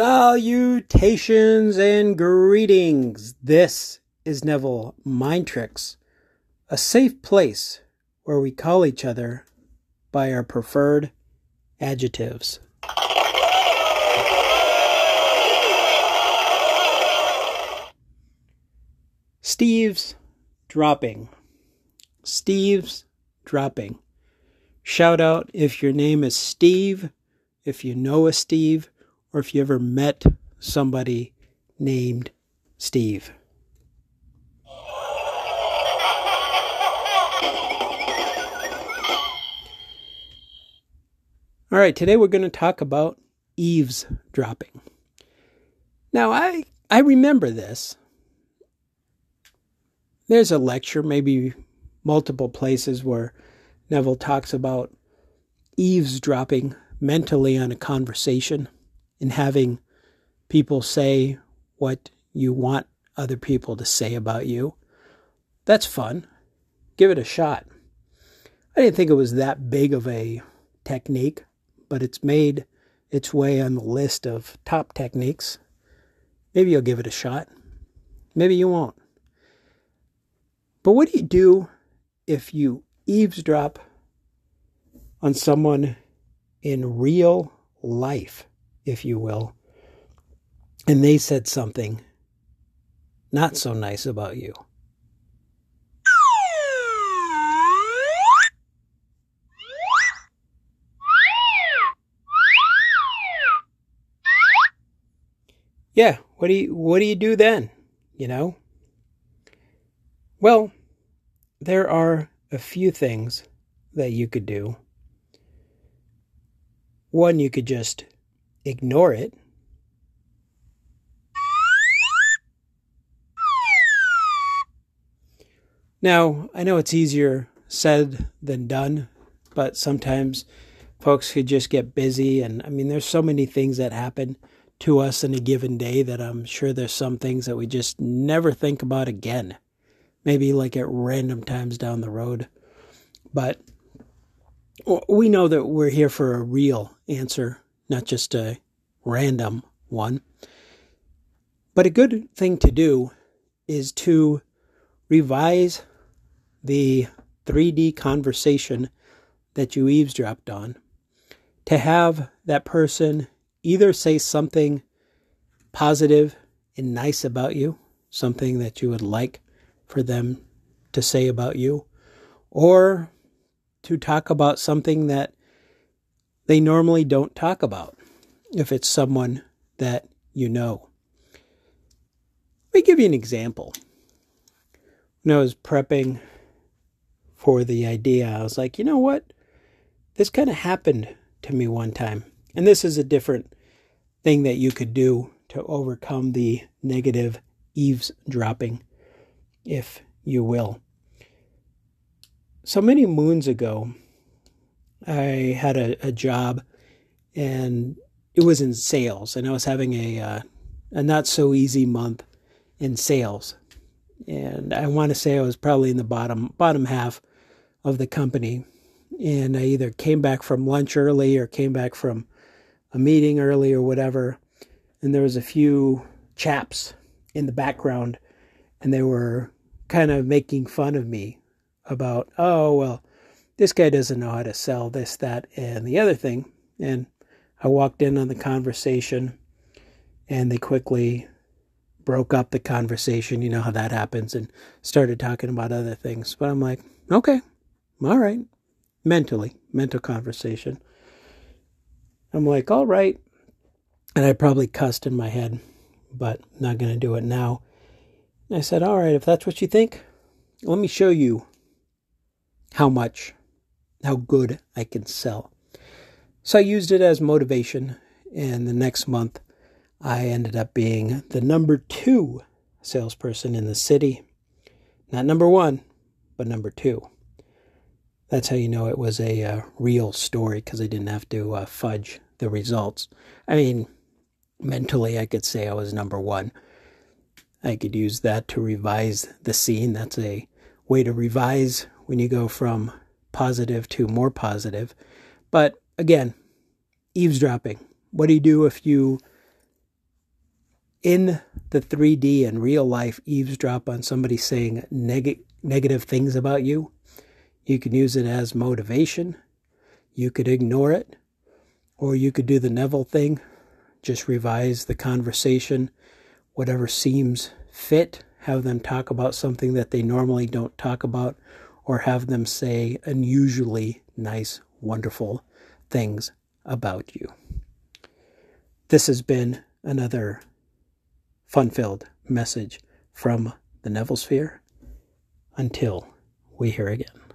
Salutations and greetings. This is Neville Mind Tricks, a safe place where we call each other by our preferred adjectives. Steve's dropping. Steve's dropping. Shout out if your name is Steve, if you know a Steve or if you ever met somebody named Steve. All right, today we're going to talk about eavesdropping. Now, I I remember this. There's a lecture, maybe multiple places where Neville talks about eavesdropping mentally on a conversation and having people say what you want other people to say about you. That's fun. Give it a shot. I didn't think it was that big of a technique, but it's made its way on the list of top techniques. Maybe you'll give it a shot. Maybe you won't. But what do you do if you eavesdrop on someone in real life? if you will, and they said something not so nice about you. Yeah, what do you what do you do then? You know? Well, there are a few things that you could do. One, you could just ignore it. Now, I know it's easier said than done, but sometimes folks could just get busy. And I mean, there's so many things that happen to us in a given day that I'm sure there's some things that we just never think about again. Maybe like at random times down the road. But we know that we're here for a real answer not just a random one. But a good thing to do is to revise the 3D conversation that you eavesdropped on, to have that person either say something positive and nice about you, something that you would like for them to say about you, or to talk about something that they normally don't talk about if it's someone that you know. Let me give you an example. When I was prepping for the idea, I was like, you know what? This kind of happened to me one time. And this is a different thing that you could do to overcome the negative eavesdropping, if you will. So many moons ago, I had a, a job and it was in sales and I was having a, uh, a not so easy month in sales. And I want to say I was probably in the bottom, bottom half of the company. And I either came back from lunch early or came back from a meeting early or whatever. And there was a few chaps in the background and they were kind of making fun of me about, oh, well, this guy doesn't know how to sell this, that, and the other thing. And I walked in on the conversation and they quickly broke up the conversation. You know how that happens and started talking about other things. But I'm like, okay, all right. Mentally, mental conversation. I'm like, all right. And I probably cussed in my head, but not going to do it now. And I said, all right, if that's what you think, let me show you how much how good I can sell. So I used it as motivation, and the next month I ended up being the number two salesperson in the city. Not number one, but number two. That's how you know it was a uh, real story because I didn't have to uh, fudge the results. I mean, mentally, I could say I was number one. I could use that to revise the scene. That's a way to revise when you go from positive to more positive. But again, eavesdropping. What do you do if you, in the 3D and real life, eavesdrop on somebody saying neg- negative things about you? You can use it as motivation. You could ignore it. Or you could do the Neville thing, just revise the conversation, whatever seems fit, have them talk about something that they normally don't talk about, or have them say unusually nice, wonderful things about you. This has been another fun filled message from the Neville Sphere. Until we hear again.